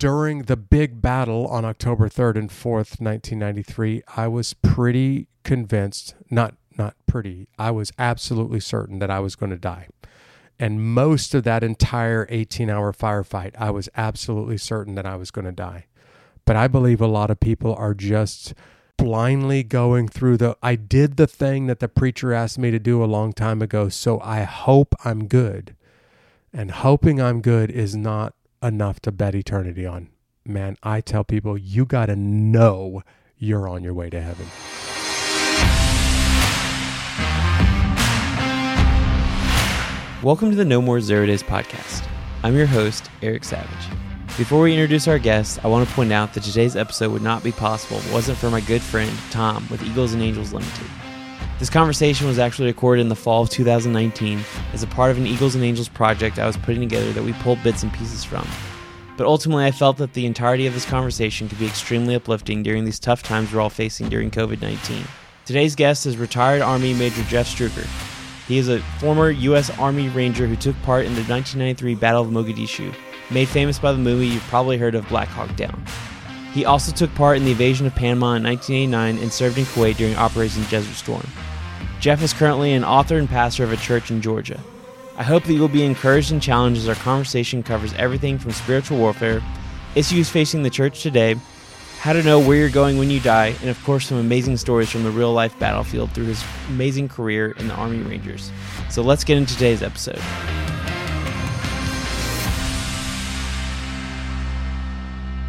during the big battle on October 3rd and 4th, 1993, I was pretty convinced, not not pretty, I was absolutely certain that I was going to die. And most of that entire 18 hour firefight, I was absolutely certain that I was going to die. But I believe a lot of people are just blindly going through the I did the thing that the preacher asked me to do a long time ago, so I hope I'm good. And hoping I'm good is not enough to bet eternity on. Man, I tell people you got to know you're on your way to heaven. Welcome to the No More Zero Days podcast. I'm your host, Eric Savage. Before we introduce our guest, I want to point out that today's episode would not be possible if it wasn't for my good friend, Tom, with Eagles and Angels Limited. This conversation was actually recorded in the fall of 2019 as a part of an Eagles and Angels project I was putting together that we pulled bits and pieces from. But ultimately, I felt that the entirety of this conversation could be extremely uplifting during these tough times we're all facing during COVID 19. Today's guest is retired Army Major Jeff Struecker. He is a former U.S. Army Ranger who took part in the 1993 Battle of Mogadishu, made famous by the movie you've probably heard of Black Hawk Down. He also took part in the invasion of Panama in 1989 and served in Kuwait during Operation Desert Storm. Jeff is currently an author and pastor of a church in Georgia. I hope that you will be encouraged and challenged as our conversation covers everything from spiritual warfare, issues facing the church today, how to know where you're going when you die, and of course, some amazing stories from the real life battlefield through his amazing career in the Army Rangers. So let's get into today's episode.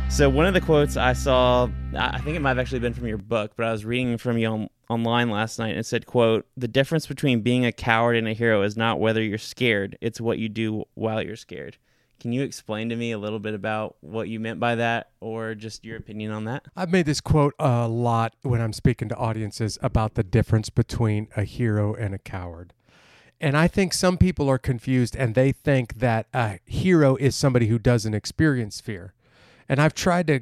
So, one of the quotes I saw, I think it might have actually been from your book, but I was reading from you on, online last night and said, quote, the difference between being a coward and a hero is not whether you're scared, it's what you do while you're scared. Can you explain to me a little bit about what you meant by that or just your opinion on that? I've made this quote a lot when I'm speaking to audiences about the difference between a hero and a coward. And I think some people are confused and they think that a hero is somebody who doesn't experience fear. And I've tried to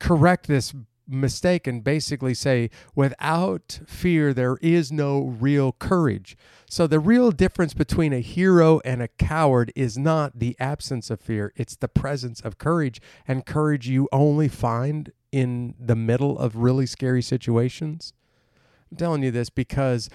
correct this mistake and basically say without fear there is no real courage. So the real difference between a hero and a coward is not the absence of fear, it's the presence of courage and courage you only find in the middle of really scary situations. I'm telling you this because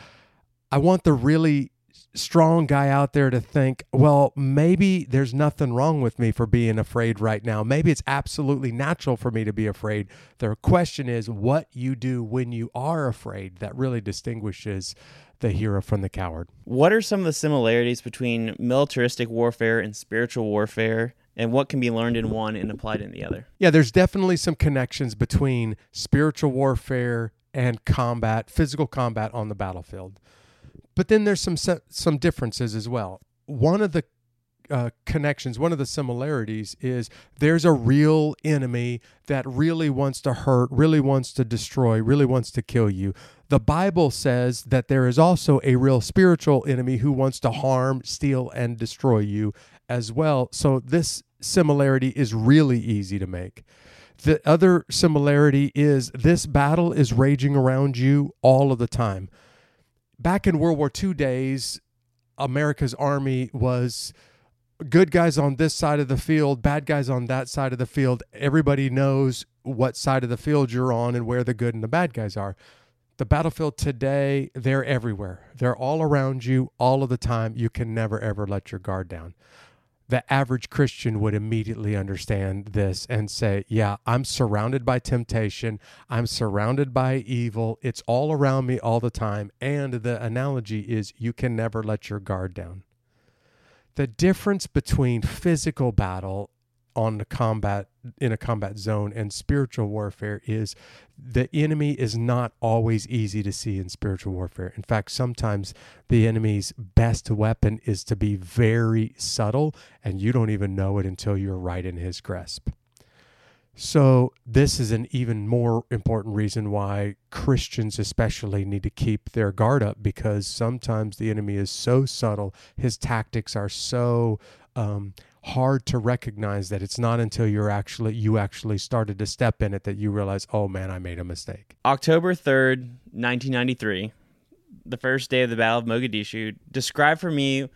I want the really strong guy out there to think, well, maybe there's nothing wrong with me for being afraid right now. Maybe it's absolutely natural for me to be afraid. The question is what you do when you are afraid that really distinguishes the hero from the coward. What are some of the similarities between militaristic warfare and spiritual warfare? And what can be learned in one and applied in the other? Yeah, there's definitely some connections between spiritual warfare and combat, physical combat on the battlefield. But then there's some some differences as well. One of the uh, connections, one of the similarities is there's a real enemy that really wants to hurt, really wants to destroy, really wants to kill you. The Bible says that there is also a real spiritual enemy who wants to harm, steal, and destroy you as well. So this similarity is really easy to make. The other similarity is this battle is raging around you all of the time back in World War II days, America's army was good guys on this side of the field, bad guys on that side of the field. Everybody knows what side of the field you're on and where the good and the bad guys are. The battlefield today, they're everywhere. They're all around you all of the time. You can never, ever let your guard down the average Christian would immediately understand this and say, Yeah, I'm surrounded by temptation. I'm surrounded by evil. It's all around me all the time. And the analogy is you can never let your guard down. The difference between physical battle on the combat in a combat zone and spiritual warfare is the enemy is not always easy to see in spiritual warfare. In fact, sometimes the enemy's best weapon is to be very subtle and you don't even know it until you're right in his grasp. So, this is an even more important reason why Christians, especially, need to keep their guard up because sometimes the enemy is so subtle, his tactics are so um, hard to recognize that it's not until you're actually you actually started to step in it that you realize, oh man, I made a mistake. October third, nineteen ninety three, the first day of the Battle of Mogadishu. Describe for me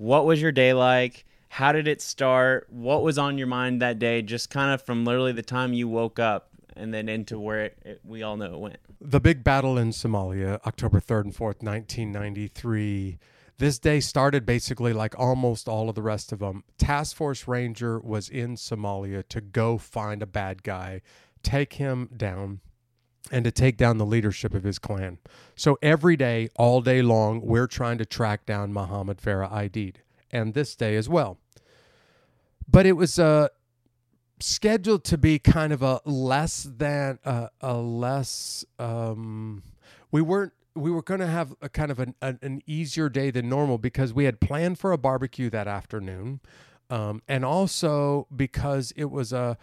what was your day like? How did it start? What was on your mind that day? Just kind of from literally the time you woke up and then into where it, it, we all know it went. The big battle in Somalia, October 3rd and 4th, 1993. This day started basically like almost all of the rest of them. Task Force Ranger was in Somalia to go find a bad guy, take him down, and to take down the leadership of his clan. So every day, all day long, we're trying to track down Muhammad Farah Aidid, and this day as well. But it was uh, scheduled to be kind of a less than uh, a less. Um, we weren't. We were going to have a kind of an, an, an easier day than normal because we had planned for a barbecue that afternoon, um, and also because it was a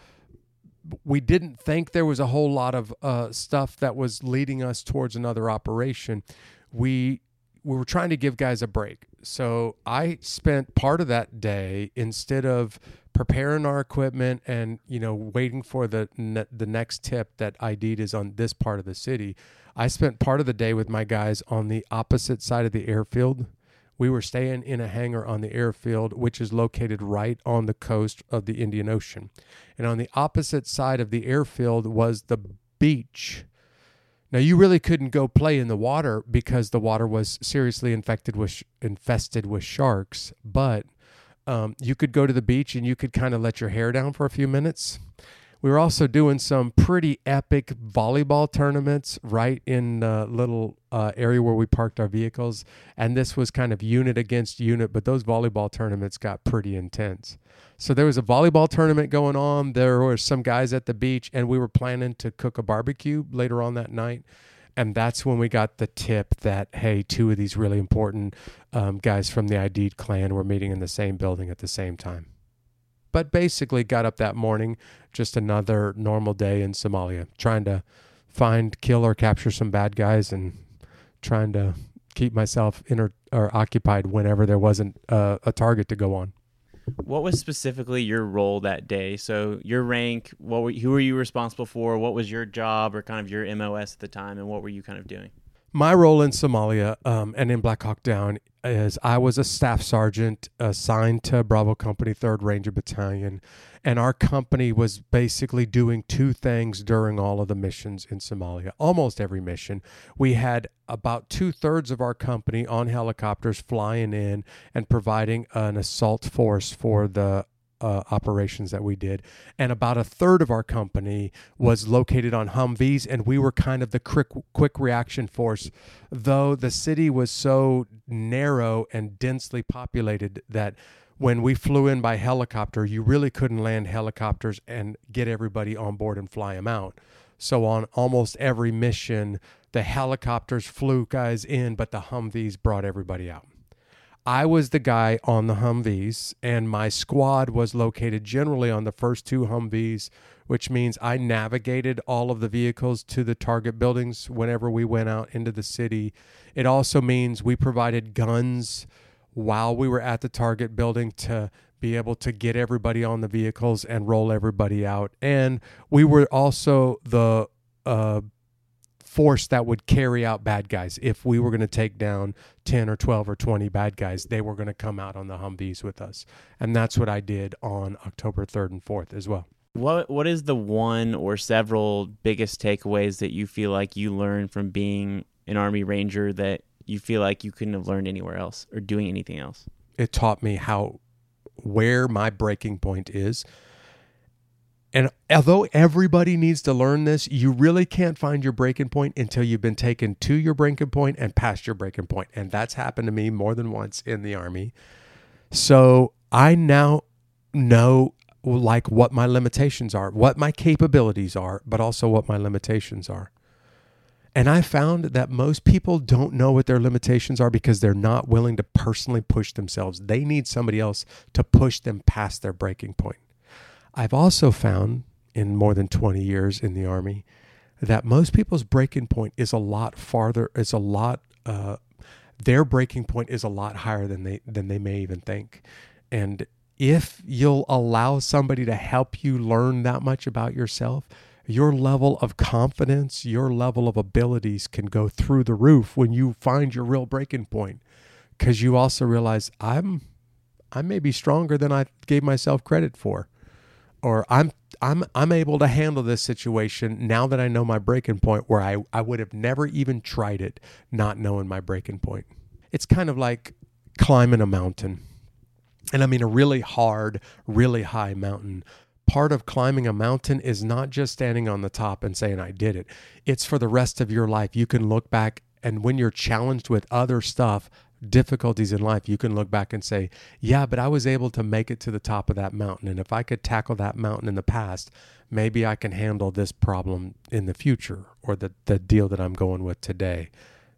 we didn't think there was a whole lot of uh, stuff that was leading us towards another operation. We we were trying to give guys a break. So I spent part of that day instead of preparing our equipment and you know waiting for the ne- the next tip that Aidid is on this part of the city. I spent part of the day with my guys on the opposite side of the airfield we were staying in a hangar on the airfield, which is located right on the coast of the Indian Ocean. And on the opposite side of the airfield was the beach. Now you really couldn't go play in the water because the water was seriously infected with infested with sharks. But um, you could go to the beach and you could kind of let your hair down for a few minutes we were also doing some pretty epic volleyball tournaments right in the little uh, area where we parked our vehicles. And this was kind of unit against unit, but those volleyball tournaments got pretty intense. So there was a volleyball tournament going on. There were some guys at the beach, and we were planning to cook a barbecue later on that night. And that's when we got the tip that, hey, two of these really important um, guys from the Aidid clan were meeting in the same building at the same time but basically got up that morning, just another normal day in Somalia, trying to find, kill, or capture some bad guys and trying to keep myself inter- or occupied whenever there wasn't uh, a target to go on. What was specifically your role that day? So your rank, what were, who were you responsible for? What was your job or kind of your MOS at the time, and what were you kind of doing? My role in Somalia um, and in Black Hawk Down is I was a staff sergeant assigned to Bravo Company 3rd Ranger Battalion. And our company was basically doing two things during all of the missions in Somalia, almost every mission. We had about two thirds of our company on helicopters flying in and providing an assault force for the uh, operations that we did, and about a third of our company was located on Humvees, and we were kind of the quick quick reaction force. Though the city was so narrow and densely populated that when we flew in by helicopter, you really couldn't land helicopters and get everybody on board and fly them out. So on almost every mission, the helicopters flew guys in, but the Humvees brought everybody out. I was the guy on the Humvees, and my squad was located generally on the first two Humvees, which means I navigated all of the vehicles to the target buildings whenever we went out into the city. It also means we provided guns while we were at the target building to be able to get everybody on the vehicles and roll everybody out. And we were also the uh, force that would carry out bad guys. If we were going to take down 10 or 12 or 20 bad guys, they were going to come out on the Humvees with us. And that's what I did on October 3rd and 4th as well. What what is the one or several biggest takeaways that you feel like you learned from being an army ranger that you feel like you couldn't have learned anywhere else or doing anything else? It taught me how where my breaking point is and although everybody needs to learn this, you really can't find your breaking point until you've been taken to your breaking point and past your breaking point. And that's happened to me more than once in the Army. So I now know like what my limitations are, what my capabilities are, but also what my limitations are. And I found that most people don't know what their limitations are because they're not willing to personally push themselves. They need somebody else to push them past their breaking point. I've also found in more than 20 years in the Army that most people's breaking point is a lot farther, is a lot, uh, their breaking point is a lot higher than they, than they may even think. And if you'll allow somebody to help you learn that much about yourself, your level of confidence, your level of abilities can go through the roof when you find your real breaking point. Because you also realize I'm I may be stronger than I gave myself credit for. Or I'm I'm I'm able to handle this situation now that I know my breaking point where I, I would have never even tried it not knowing my breaking point. It's kind of like climbing a mountain. And I mean a really hard, really high mountain part of climbing a mountain is not just standing on the top and saying, I did it. It's for the rest of your life. You can look back, and when you're challenged with other stuff, difficulties in life, you can look back and say, Yeah, but I was able to make it to the top of that mountain. And if I could tackle that mountain in the past, maybe I can handle this problem in the future or the, the deal that I'm going with today.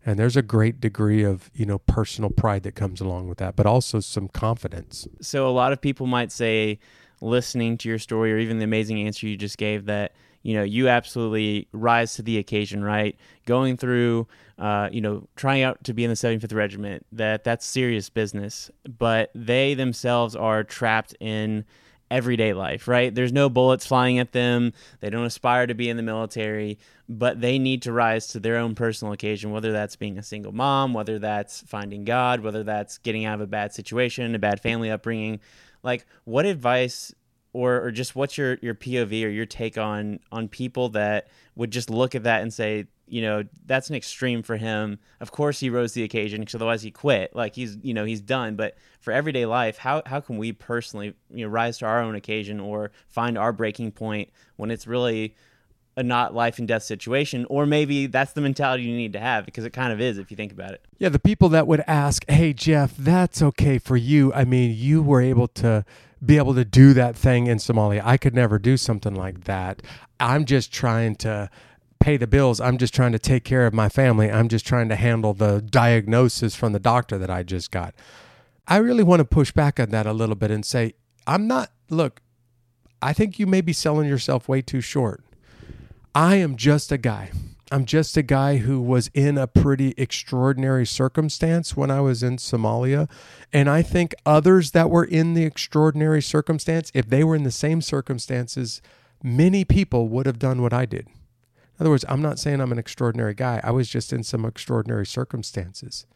And there's a great degree of, you know, personal pride that comes along with that, but also some confidence. So a lot of people might say, listening to your story or even the amazing answer you just gave that you know you absolutely rise to the occasion right? Going through uh, you know trying out to be in the 75th regiment that that's serious business. But they themselves are trapped in everyday life right? There's no bullets flying at them. They don't aspire to be in the military but they need to rise to their own personal occasion whether that's being a single mom whether that's finding god whether that's getting out of a bad situation a bad family upbringing. Like what advice or, or just what's your, your POV or your take on on people that would just look at that and say, you know, that's an extreme for him. Of course, he rose the occasion because otherwise he quit. Like he's, you know, he's done. But for everyday life, how how can we personally, you know, rise to our own occasion or find our breaking point when it's really a not life and death situation or maybe that's the mentality you need to have because it kind of is if you think about it yeah the people that would ask hey jeff that's okay for you i mean you were able to be able to do that thing in somalia. I could never do something like that. I'm just trying to pay the bills. I'm just trying to take care of my family. I'm just trying to handle the diagnosis from the doctor that i just got. I really want to push back on that a little bit and say i'm not look i think you may be selling yourself way too short. I am just a guy. I'm just a guy who was in a pretty extraordinary circumstance when I was in Somalia. And I think others that were in the extraordinary circumstance, if they were in the same circumstances, many people would have done what I did. In other words, I'm not saying I'm an extraordinary guy. I was just in some extraordinary circumstances.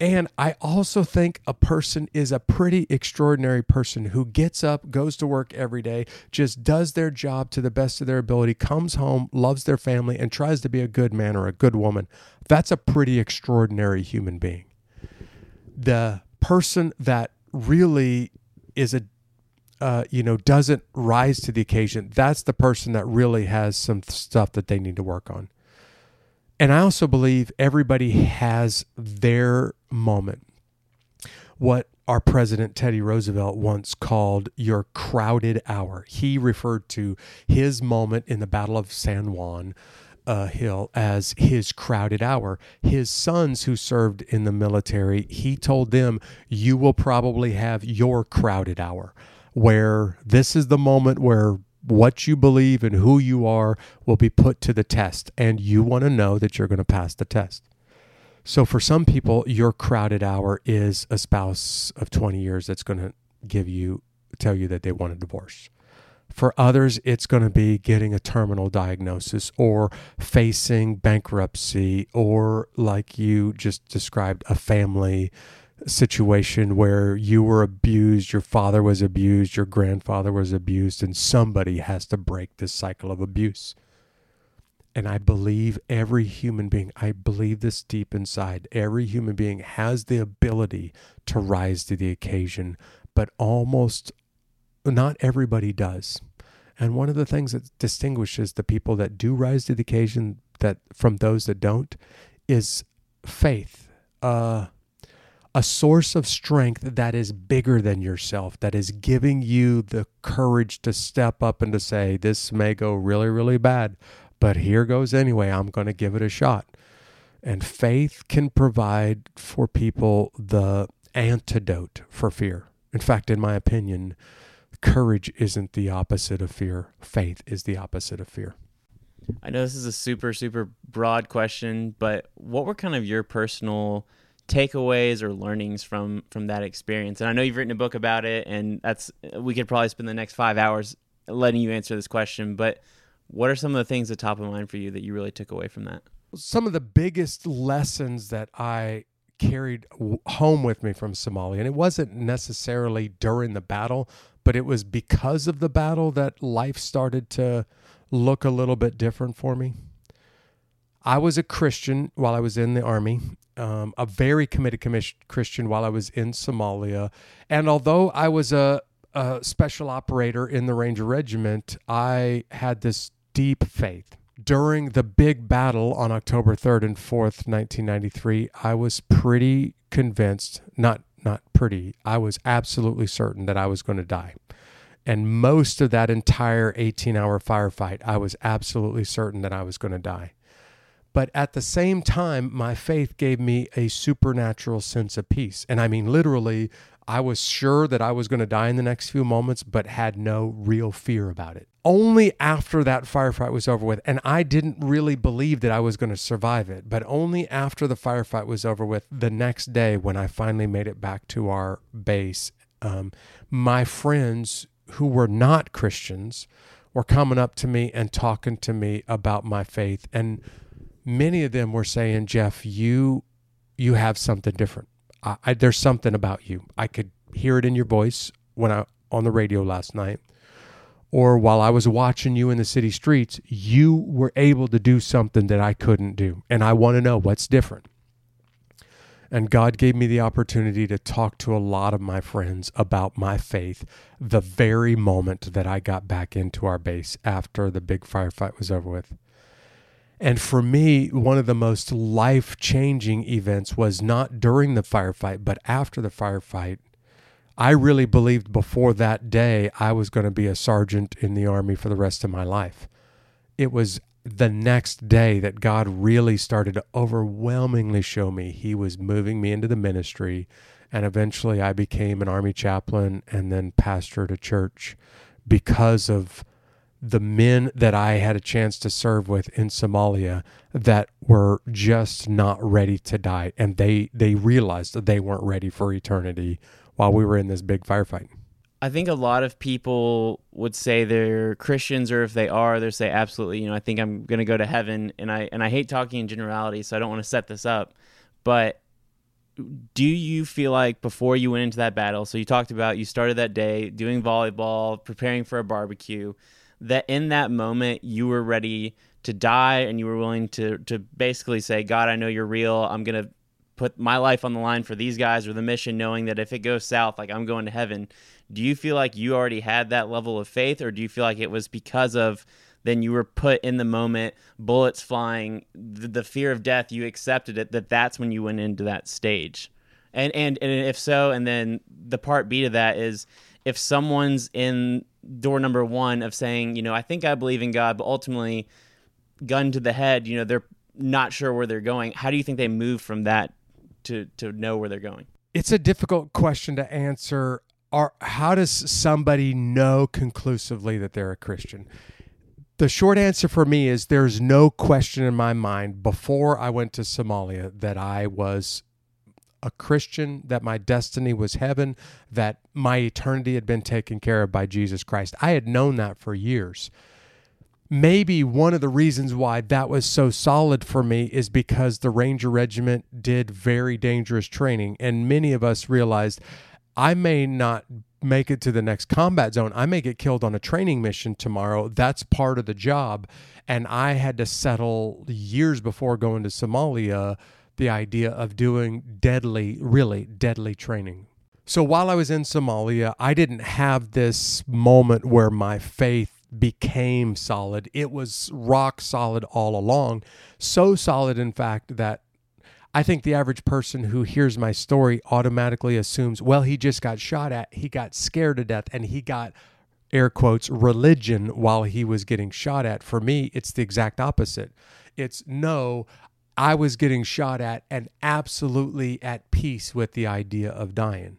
And I also think a person is a pretty extraordinary person who gets up, goes to work every day, just does their job to the best of their ability, comes home, loves their family, and tries to be a good man or a good woman. That's a pretty extraordinary human being. The person that really is a uh, you know, doesn't rise to the occasion, that's the person that really has some stuff that they need to work on. And I also believe everybody has their moment. What our president Teddy Roosevelt once called your crowded hour. He referred to his moment in the Battle of San Juan uh, Hill as his crowded hour. His sons, who served in the military, he told them, You will probably have your crowded hour, where this is the moment where what you believe and who you are will be put to the test, and you want to know that you're going to pass the test. So, for some people, your crowded hour is a spouse of 20 years that's going to give you, tell you that they want a divorce. For others, it's going to be getting a terminal diagnosis or facing bankruptcy, or like you just described, a family situation where you were abused, your father was abused, your grandfather was abused, and somebody has to break this cycle of abuse. And I believe every human being, I believe this deep inside, every human being has the ability to rise to the occasion, but almost not everybody does. And one of the things that distinguishes the people that do rise to the occasion that from those that don't is faith. Uh, a source of strength that is bigger than yourself, that is giving you the courage to step up and to say, This may go really, really bad, but here goes anyway. I'm going to give it a shot. And faith can provide for people the antidote for fear. In fact, in my opinion, courage isn't the opposite of fear, faith is the opposite of fear. I know this is a super, super broad question, but what were kind of your personal takeaways or learnings from from that experience? And I know you've written a book about it, and that's we could probably spend the next five hours letting you answer this question. But what are some of the things that top of mind for you that you really took away from that? Some of the biggest lessons that I carried home with me from Somalia. And it wasn't necessarily during the battle, but it was because of the battle that life started to look a little bit different for me. I was a Christian while I was in the army, um, a very committed Christian while I was in Somalia. And although I was a, a special operator in the Ranger Regiment, I had this deep faith. During the big battle on October 3rd and 4th, 1993, I was pretty convinced, not not pretty, I was absolutely certain that I was going to die. And most of that entire 18 hour firefight, I was absolutely certain that I was going to die. But at the same time, my faith gave me a supernatural sense of peace. And I mean, literally, I was sure that I was going to die in the next few moments, but had no real fear about it. Only after that firefight was over with, and I didn't really believe that I was going to survive it, but only after the firefight was over with, the next day when I finally made it back to our base, um, my friends who were not Christians were coming up to me and talking to me about my faith. And many of them were saying, Jeff, you you have something different. I, I, there's something about you. I could hear it in your voice when I on the radio last night, or while I was watching you in the city streets. You were able to do something that I couldn't do, and I want to know what's different. And God gave me the opportunity to talk to a lot of my friends about my faith the very moment that I got back into our base after the big firefight was over with. And for me, one of the most life changing events was not during the firefight, but after the firefight. I really believed before that day I was going to be a sergeant in the Army for the rest of my life. It was the next day that God really started to overwhelmingly show me He was moving me into the ministry. And eventually I became an Army chaplain and then pastored a church because of the men that I had a chance to serve with in Somalia that were just not ready to die and they they realized that they weren't ready for eternity while we were in this big firefight. I think a lot of people would say they're Christians or if they are they say absolutely, you know, I think I'm going to go to heaven and I and I hate talking in generality so I don't want to set this up. But do you feel like before you went into that battle, so you talked about you started that day doing volleyball, preparing for a barbecue, that in that moment you were ready to die and you were willing to to basically say, God, I know you're real. I'm gonna put my life on the line for these guys or the mission, knowing that if it goes south, like I'm going to heaven. Do you feel like you already had that level of faith, or do you feel like it was because of then you were put in the moment, bullets flying, the, the fear of death, you accepted it, that that's when you went into that stage? And, and and if so, and then the part B to that is if someone's in door number one of saying, you know, I think I believe in God, but ultimately, gun to the head, you know, they're not sure where they're going. How do you think they move from that to to know where they're going? It's a difficult question to answer. Or how does somebody know conclusively that they're a Christian? The short answer for me is there's no question in my mind before I went to Somalia that I was a Christian, that my destiny was heaven, that my eternity had been taken care of by Jesus Christ. I had known that for years. Maybe one of the reasons why that was so solid for me is because the Ranger Regiment did very dangerous training, and many of us realized I may not make it to the next combat zone. I may get killed on a training mission tomorrow. That's part of the job. And I had to settle years before going to Somalia the idea of doing deadly, really deadly training. So while I was in Somalia, I didn't have this moment where my faith became solid. It was rock solid all along. So solid, in fact, that I think the average person who hears my story automatically assumes, well, he just got shot at, he got scared to death, and he got air quotes religion while he was getting shot at. For me, it's the exact opposite. It's no, I was getting shot at and absolutely at peace with the idea of dying.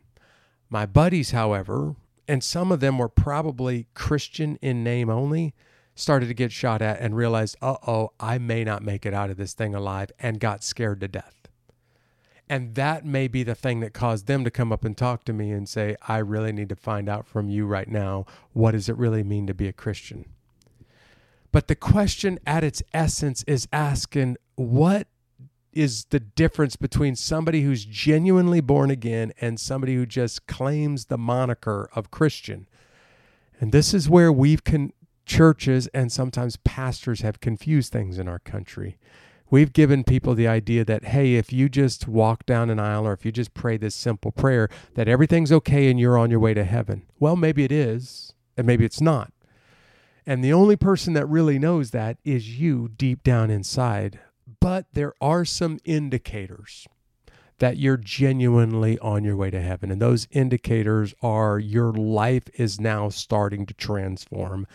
My buddies, however, and some of them were probably Christian in name only, started to get shot at and realized, uh oh, I may not make it out of this thing alive, and got scared to death. And that may be the thing that caused them to come up and talk to me and say, I really need to find out from you right now what does it really mean to be a Christian? But the question at its essence is asking, what is the difference between somebody who's genuinely born again and somebody who just claims the moniker of Christian. And this is where we've con- churches and sometimes pastors have confused things in our country. We've given people the idea that, hey, if you just walk down an aisle or if you just pray this simple prayer, that everything's okay and you're on your way to heaven. Well, maybe it is, and maybe it's not. And the only person that really knows that is you deep down inside. But there are some indicators that you're genuinely on your way to heaven. And those indicators are your life is now starting to transform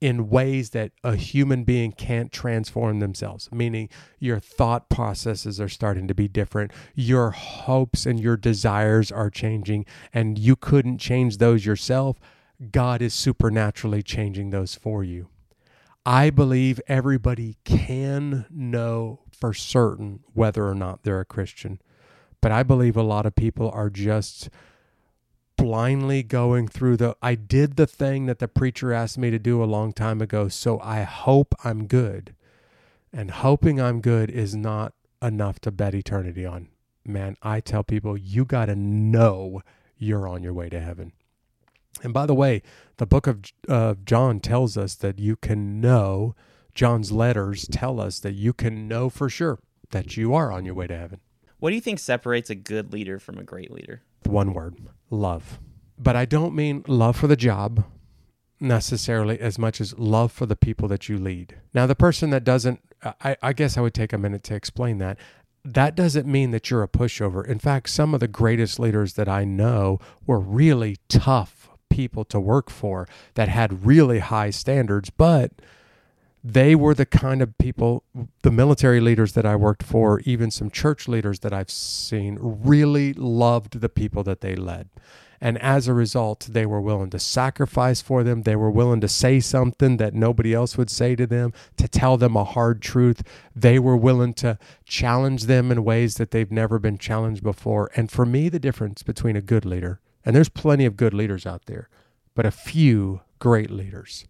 in ways that a human being can't transform themselves, meaning your thought processes are starting to be different. Your hopes and your desires are changing, and you couldn't change those yourself. God is supernaturally changing those for you. I believe everybody can know for certain whether or not they're a Christian, but I believe a lot of people are just blindly going through the I did the thing that the preacher asked me to do a long time ago, so I hope I'm good. And hoping I'm good is not enough to bet eternity on. Man, I tell people you got to know you're on your way to heaven. And by the way, the book of John tells us that you can know, John's letters tell us that you can know for sure that you are on your way to heaven. What do you think separates a good leader from a great leader? One word love. But I don't mean love for the job necessarily as much as love for the people that you lead. Now, the person that doesn't, I, I guess I would take a minute to explain that. That doesn't mean that you're a pushover. In fact, some of the greatest leaders that I know were really tough people to work for that had really high standards, but they were the kind of people, the military leaders that I worked for, even some church leaders that I've seen, really loved the people that they led. And as a result, they were willing to sacrifice for them. They were willing to say something that nobody else would say to them, to tell them a hard truth. They were willing to challenge them in ways that they've never been challenged before. And for me, the difference between a good leader, and there's plenty of good leaders out there, but a few great leaders,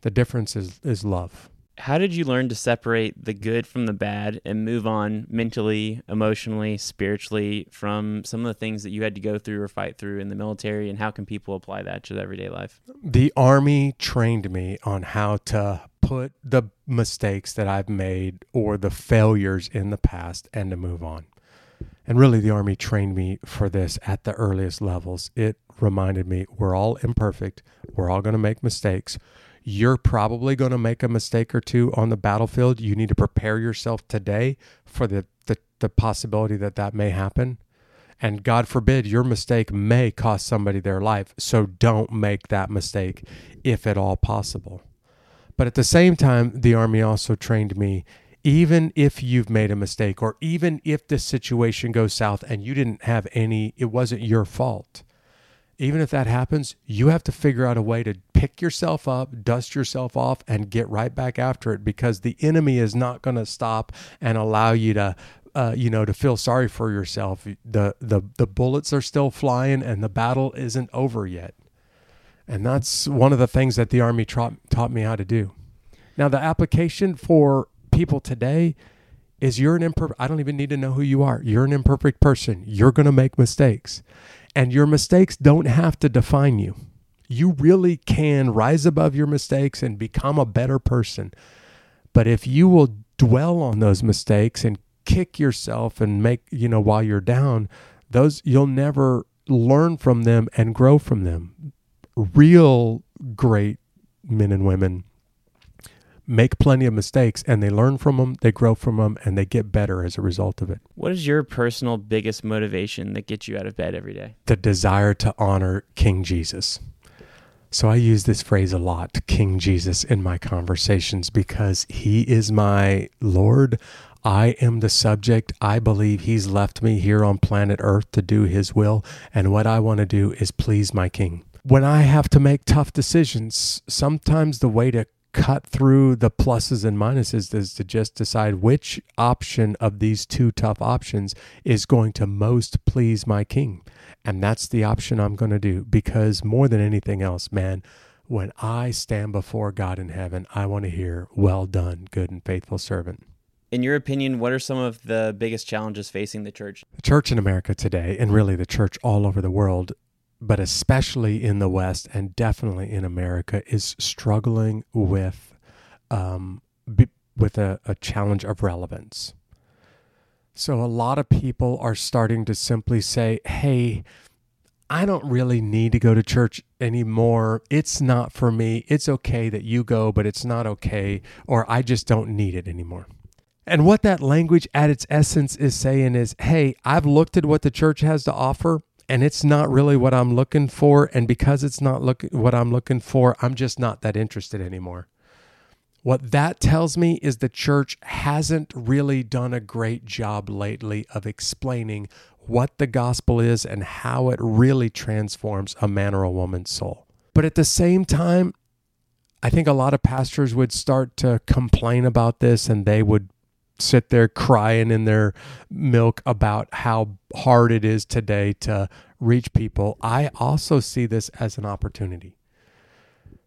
the difference is, is love how did you learn to separate the good from the bad and move on mentally, emotionally, spiritually from some of the things that you had to go through or fight through in the military? And how can people apply that to everyday life? The Army trained me on how to put the mistakes that I've made or the failures in the past and to move on. And really, the Army trained me for this at the earliest levels. It reminded me we're all imperfect, we're all going to make mistakes you're probably going to make a mistake or two on the battlefield. You need to prepare yourself today for the, the, the possibility that that may happen. And God forbid your mistake may cost somebody their life. So don't make that mistake if at all possible. But at the same time, the Army also trained me even if you've made a mistake or even if the situation goes south and you didn't have any, it wasn't your fault even if that happens, you have to figure out a way to pick yourself up, dust yourself off, and get right back after it because the enemy is not going to stop and allow you to. Uh, you know, to feel sorry for yourself. The, the the bullets are still flying, and the battle isn't over yet. And that's one of the things that the army taught taught me how to do. Now, the application for people today is you're an imperfect. I don't even need to know who you are. You're an imperfect person. You're going to make mistakes. And your mistakes don't have to define you. You really can rise above your mistakes and become a better person. But if you will dwell on those mistakes and kick yourself and make, you know, while you're down, those you'll never learn from them and grow from them. Real great men and women make plenty of mistakes and they learn from them, they grow from them, and they get better as a result of it. What is your personal biggest motivation that gets you out of bed every day? The desire to honor King Jesus. So I use this phrase a lot, King Jesus, in my conversations because he is my Lord. I am the subject. I believe he's left me here on planet Earth to do his will. And what I want to do is please my King. When I have to make tough decisions, sometimes the way to cut through the pluses and minuses is to just decide which option of these two tough options is going to most please my king. And that's the option I'm going to do because more than anything else, man, when I stand before God in heaven, I want to hear, Well done, good and faithful servant. in your opinion, what are some of the biggest challenges facing the church? The church in America today, and really the church all over the world, but especially in the West and definitely in America, is struggling with um, be, with a, a challenge of relevance. So a lot of people are starting to simply say, "Hey." I don't really need to go to church anymore. It's not for me. It's okay that you go, but it's not okay, or I just don't need it anymore. And what that language at its essence is saying is, hey, I've looked at what the church has to offer and it's not really what I'm looking for. And because it's not look, what I'm looking for, I'm just not that interested anymore. What that tells me is the church hasn't really done a great job lately of explaining what the gospel is and how it really transforms a man or a woman's soul. But at the same time, I think a lot of pastors would start to complain about this and they would sit there crying in their milk about how hard it is today to reach people. I also see this as an opportunity.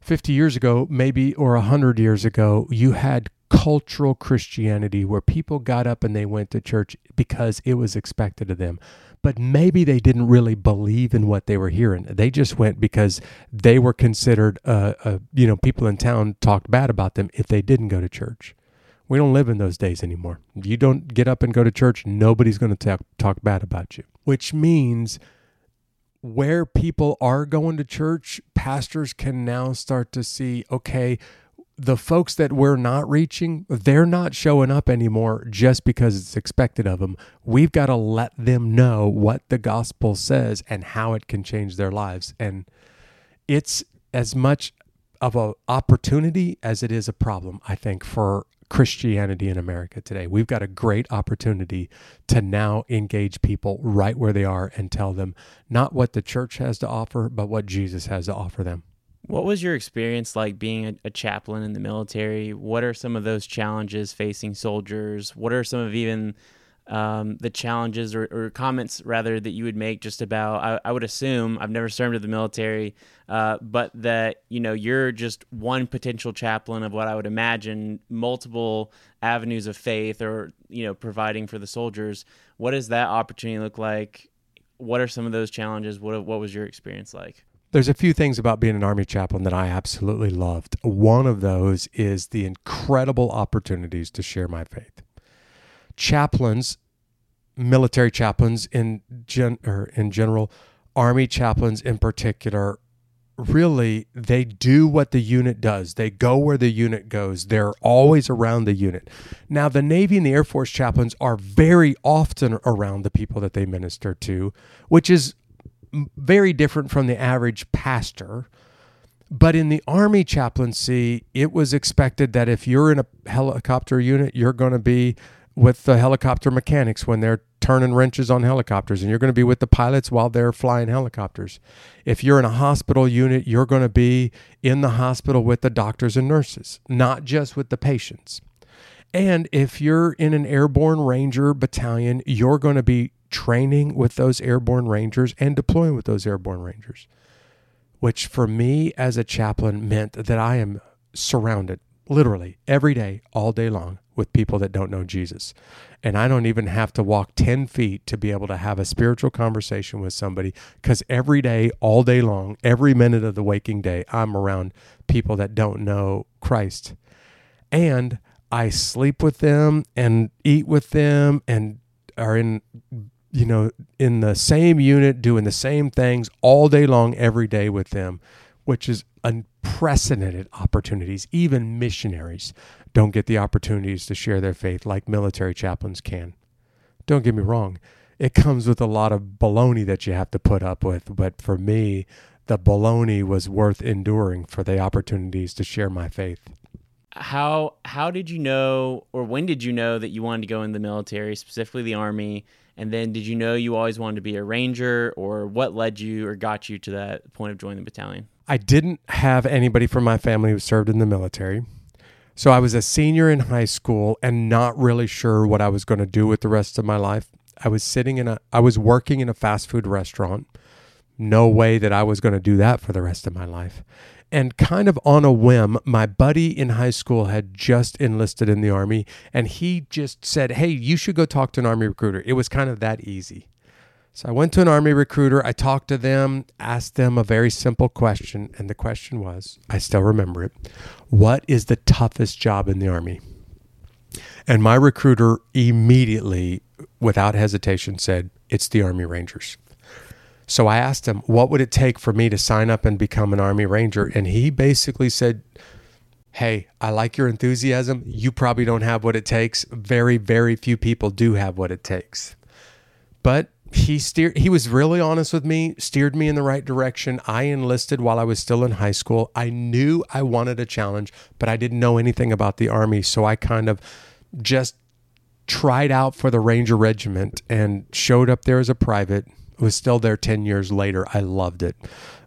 50 years ago, maybe, or 100 years ago, you had cultural Christianity where people got up and they went to church because it was expected of them. But maybe they didn't really believe in what they were hearing. They just went because they were considered, uh, uh, you know, people in town talked bad about them if they didn't go to church. We don't live in those days anymore. If you don't get up and go to church, nobody's going to talk, talk bad about you, which means where people are going to church, pastors can now start to see okay, the folks that we're not reaching, they're not showing up anymore just because it's expected of them. We've got to let them know what the gospel says and how it can change their lives. And it's as much of an opportunity as it is a problem, I think, for Christianity in America today. We've got a great opportunity to now engage people right where they are and tell them not what the church has to offer, but what Jesus has to offer them. What was your experience like being a, a, chaplain in the military? What are some of those challenges facing soldiers? What are some of even um, the challenges or, or, comments rather that you would make just about I, I would assume I've never served in the military, uh, but that you know you're just one potential chaplain of what I would imagine multiple avenues of faith or you know providing for the soldiers. What does that opportunity look like? What are some of those challenges? What what was your experience like? There's a few things about being an Army chaplain that I absolutely loved. One of those is the incredible opportunities to share my faith chaplains, military chaplains in gen or in general, army chaplains in particular, really they do what the unit does. They go where the unit goes. They're always around the unit. Now, the Navy and the Air Force chaplains are very often around the people that they minister to, which is very different from the average pastor. But in the Army chaplaincy, it was expected that if you're in a helicopter unit, you're going to be with the helicopter mechanics when they're turning wrenches on helicopters, and you're going to be with the pilots while they're flying helicopters. If you're in a hospital unit, you're going to be in the hospital with the doctors and nurses, not just with the patients. And if you're in an airborne ranger battalion, you're going to be training with those airborne rangers and deploying with those airborne rangers, which for me as a chaplain meant that I am surrounded literally every day, all day long, with people that don't know Jesus. And I don't even have to walk 10 feet to be able to have a spiritual conversation with somebody because every day, all day long, every minute of the waking day, I'm around people that don't know Christ. And I sleep with them and eat with them and are in you know in the same unit doing the same things all day long every day with them which is unprecedented opportunities even missionaries don't get the opportunities to share their faith like military chaplains can. Don't get me wrong, it comes with a lot of baloney that you have to put up with, but for me, the baloney was worth enduring for the opportunities to share my faith. How how did you know or when did you know that you wanted to go in the military, specifically the army? And then did you know you always wanted to be a ranger or what led you or got you to that point of joining the battalion? I didn't have anybody from my family who served in the military. So I was a senior in high school and not really sure what I was going to do with the rest of my life. I was sitting in a I was working in a fast food restaurant. No way that I was going to do that for the rest of my life. And kind of on a whim, my buddy in high school had just enlisted in the Army, and he just said, Hey, you should go talk to an Army recruiter. It was kind of that easy. So I went to an Army recruiter. I talked to them, asked them a very simple question. And the question was I still remember it What is the toughest job in the Army? And my recruiter immediately, without hesitation, said, It's the Army Rangers. So I asked him, What would it take for me to sign up and become an Army Ranger? And he basically said, Hey, I like your enthusiasm. You probably don't have what it takes. Very, very few people do have what it takes. But he steered he was really honest with me steered me in the right direction. I enlisted while i was still in high school. I knew i wanted a challenge but i didn't know anything about the army so i kind of just tried out for the ranger regiment and showed up there as a private. Was still there 10 years later. I loved it.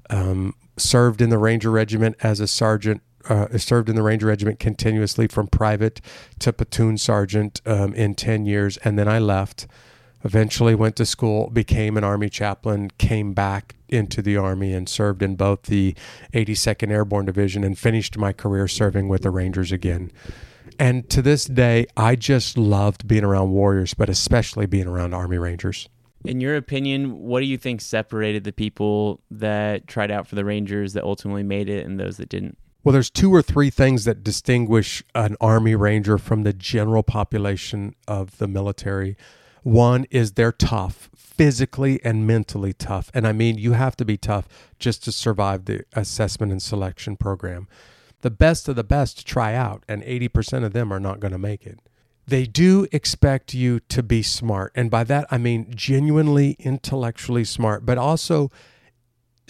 Um, served in the ranger regiment as a sergeant uh, served in the Ranger Regiment continuously from private to platoon sergeant um, in 10 years. And then I left eventually went to school, became an Army chaplain, came back into the Army and served in both the 82nd Airborne Division and finished my career serving with the Rangers again. And to this day, I just loved being around Warriors, but especially being around Army Rangers. In your opinion, what do you think separated the people that tried out for the Rangers that ultimately made it and those that didn't? Well, there's two or three things that distinguish an Army Ranger from the general population of the military. One is they're tough, physically and mentally tough. And I mean, you have to be tough just to survive the assessment and selection program. The best of the best try out, and 80% of them are not going to make it. They do expect you to be smart. And by that, I mean genuinely intellectually smart, but also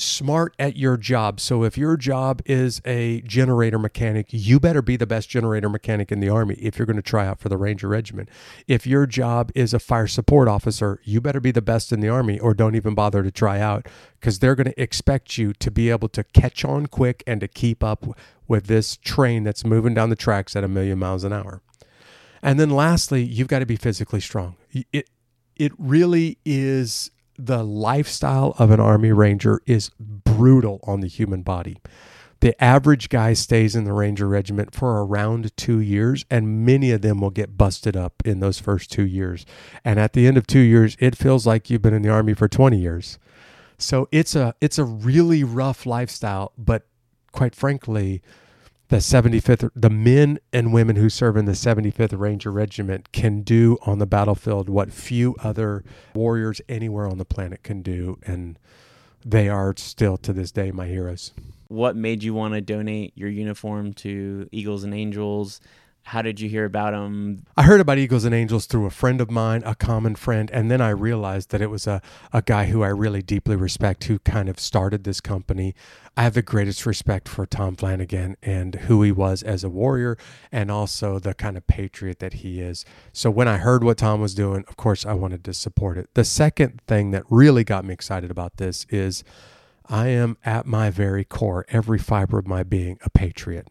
smart at your job. So if your job is a generator mechanic, you better be the best generator mechanic in the Army if you're going to try out for the Ranger Regiment. If your job is a fire support officer, you better be the best in the Army or don't even bother to try out because they're going to expect you to be able to catch on quick and to keep up with this train that's moving down the tracks at a million miles an hour. And then lastly, you've got to be physically strong. It it really is the lifestyle of an Army Ranger is brutal on the human body. The average guy stays in the Ranger Regiment for around two years, and many of them will get busted up in those first two years. And at the end of two years, it feels like you've been in the Army for 20 years. So it's a it's a really rough lifestyle, but quite frankly, the 75th the men and women who serve in the 75th Ranger Regiment can do on the battlefield what few other warriors anywhere on the planet can do and they are still to this day my heroes. What made you want to donate your uniform to Eagles and Angels? How did you hear about them? I heard about Eagles and Angels through a friend of mine, a common friend, and then I realized that it was a, a guy who I really deeply respect who kind of started this company. I have the greatest respect for Tom Flanagan and who he was as a warrior and also the kind of patriot that he is. So when I heard what Tom was doing, of course, I wanted to support it. The second thing that really got me excited about this is I am at my very core, every fiber of my being, a patriot.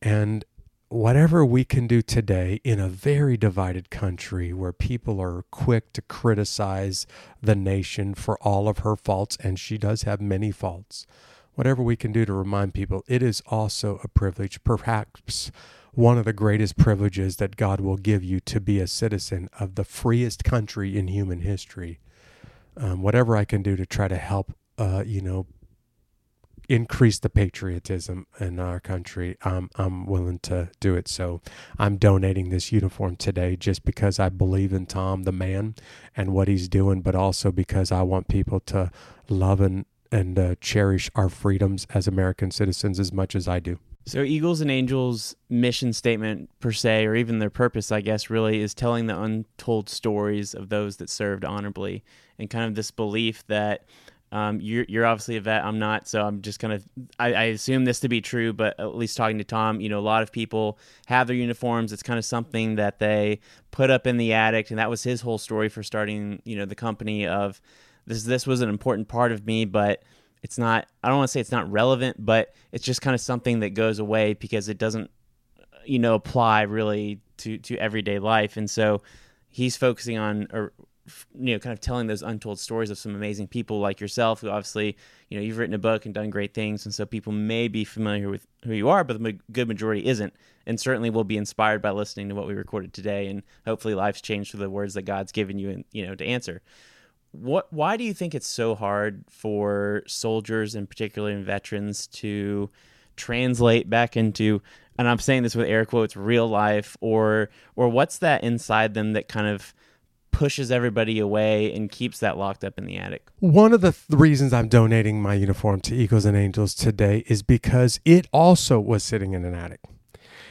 And whatever we can do today in a very divided country where people are quick to criticize the nation for all of her faults, and she does have many faults, whatever we can do to remind people, it is also a privilege, perhaps one of the greatest privileges that God will give you to be a citizen of the freest country in human history. Um, whatever I can do to try to help, uh, you know, increase the patriotism in our country, um, I'm willing to do it. So I'm donating this uniform today just because I believe in Tom, the man, and what he's doing, but also because I want people to love and and uh, cherish our freedoms as American citizens as much as I do. So, Eagles and Angels' mission statement, per se, or even their purpose, I guess, really is telling the untold stories of those that served honorably and kind of this belief that um, you're, you're obviously a vet. I'm not, so I'm just kind of. I, I, assume this to be true, but at least talking to Tom, you know, a lot of people have their uniforms. It's kind of something that they put up in the attic, and that was his whole story for starting, you know, the company. Of this, this was an important part of me, but it's not. I don't want to say it's not relevant, but it's just kind of something that goes away because it doesn't, you know, apply really to to everyday life. And so he's focusing on you know, kind of telling those untold stories of some amazing people like yourself, who obviously, you know, you've written a book and done great things, and so people may be familiar with who you are, but the good majority isn't, and certainly will be inspired by listening to what we recorded today, and hopefully lives changed through the words that God's given you, and you know, to answer. What? Why do you think it's so hard for soldiers, and particularly veterans, to translate back into and I'm saying this with air quotes real life or or what's that inside them that kind of pushes everybody away and keeps that locked up in the attic. One of the th- reasons I'm donating my uniform to Eagles and Angels today is because it also was sitting in an attic.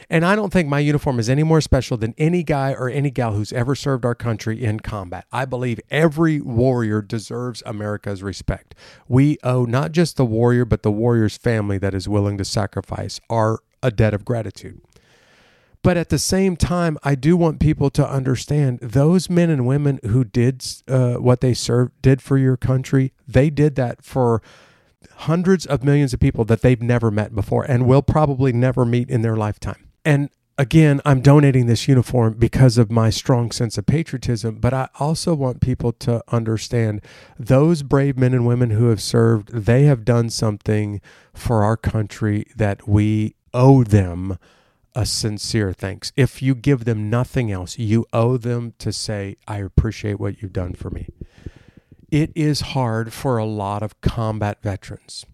And I don't think my uniform is any more special than any guy or any gal who's ever served our country in combat. I believe every warrior deserves America's respect. We owe not just the warrior, but the warrior's family that is willing to sacrifice our a debt of gratitude. But at the same time, I do want people to understand those men and women who did uh, what they served, did for your country, they did that for hundreds of millions of people that they've never met before and will probably never meet in their lifetime. And again, I'm donating this uniform because of my strong sense of patriotism, but I also want people to understand those brave men and women who have served, they have done something for our country that we owe them a sincere thanks. If you give them nothing else, you owe them to say, I appreciate what you've done for me. It is hard for a lot of combat veterans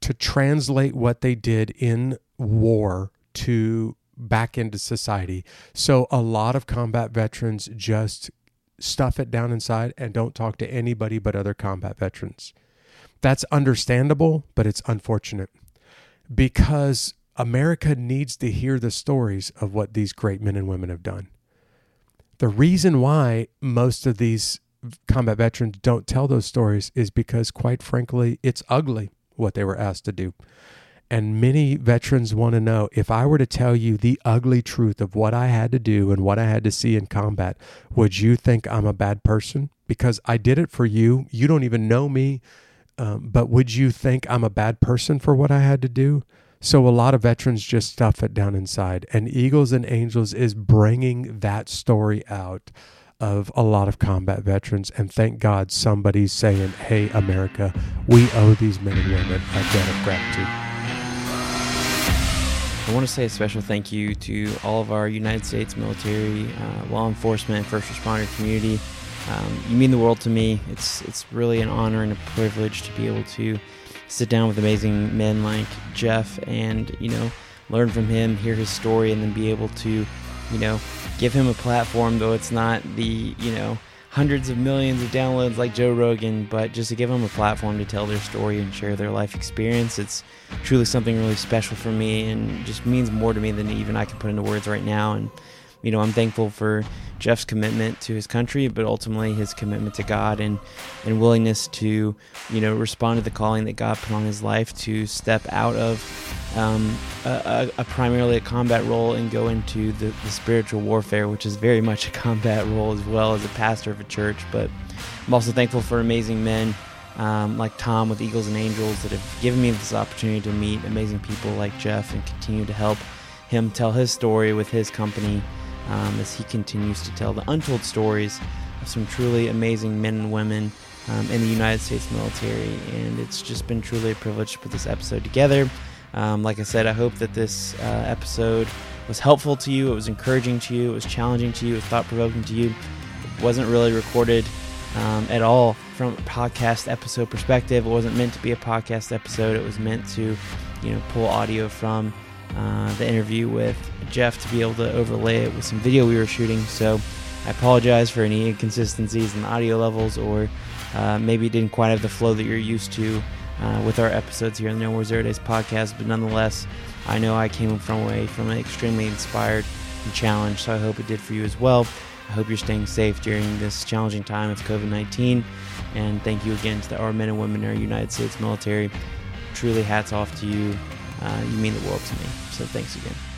to translate what they did in war to back into society. So a lot of combat veterans just stuff it down inside and don't talk to anybody but other combat veterans. That's understandable, but it's unfortunate because America needs to hear the stories of what these great men and women have done. The reason why most of these combat veterans don't tell those stories is because, quite frankly, it's ugly what they were asked to do. And many veterans want to know if I were to tell you the ugly truth of what I had to do and what I had to see in combat, would you think I'm a bad person? Because I did it for you. You don't even know me. Um, but would you think I'm a bad person for what I had to do? So a lot of veterans just stuff it down inside. And Eagles and Angels is bringing that story out of a lot of combat veterans. And thank God somebody's saying, hey, America, we owe these men and women a debt of gratitude. I want to say a special thank you to all of our United States military, uh, law enforcement, first responder community. Um, you mean the world to me. It's it's really an honor and a privilege to be able to sit down with amazing men like Jeff and, you know, learn from him, hear his story, and then be able to, you know, give him a platform, though it's not the, you know, hundreds of millions of downloads like Joe Rogan, but just to give them a platform to tell their story and share their life experience. It's truly something really special for me and just means more to me than even I can put into words right now. And you know, I'm thankful for Jeff's commitment to his country, but ultimately his commitment to God and, and willingness to, you know, respond to the calling that God put on his life to step out of um, a, a, primarily a combat role and go into the, the spiritual warfare, which is very much a combat role as well as a pastor of a church. But I'm also thankful for amazing men um, like Tom with Eagles and Angels that have given me this opportunity to meet amazing people like Jeff and continue to help him tell his story with his company um, as he continues to tell the untold stories of some truly amazing men and women um, in the United States military. And it's just been truly a privilege to put this episode together. Um, like I said, I hope that this uh, episode was helpful to you, it was encouraging to you, it was challenging to you, it was thought provoking to you. It wasn't really recorded um, at all from a podcast episode perspective. It wasn't meant to be a podcast episode. It was meant to, you know, pull audio from uh, the interview with Jeff to be able to overlay it with some video we were shooting. So I apologize for any inconsistencies in the audio levels, or uh, maybe it didn't quite have the flow that you're used to uh, with our episodes here on the No More Zero Days podcast. But nonetheless, I know I came from away from an extremely inspired and challenged, so I hope it did for you as well. I hope you're staying safe during this challenging time of COVID 19. And thank you again to our men and women in our United States military. Truly, hats off to you. Uh, you mean the world to me. So thanks again.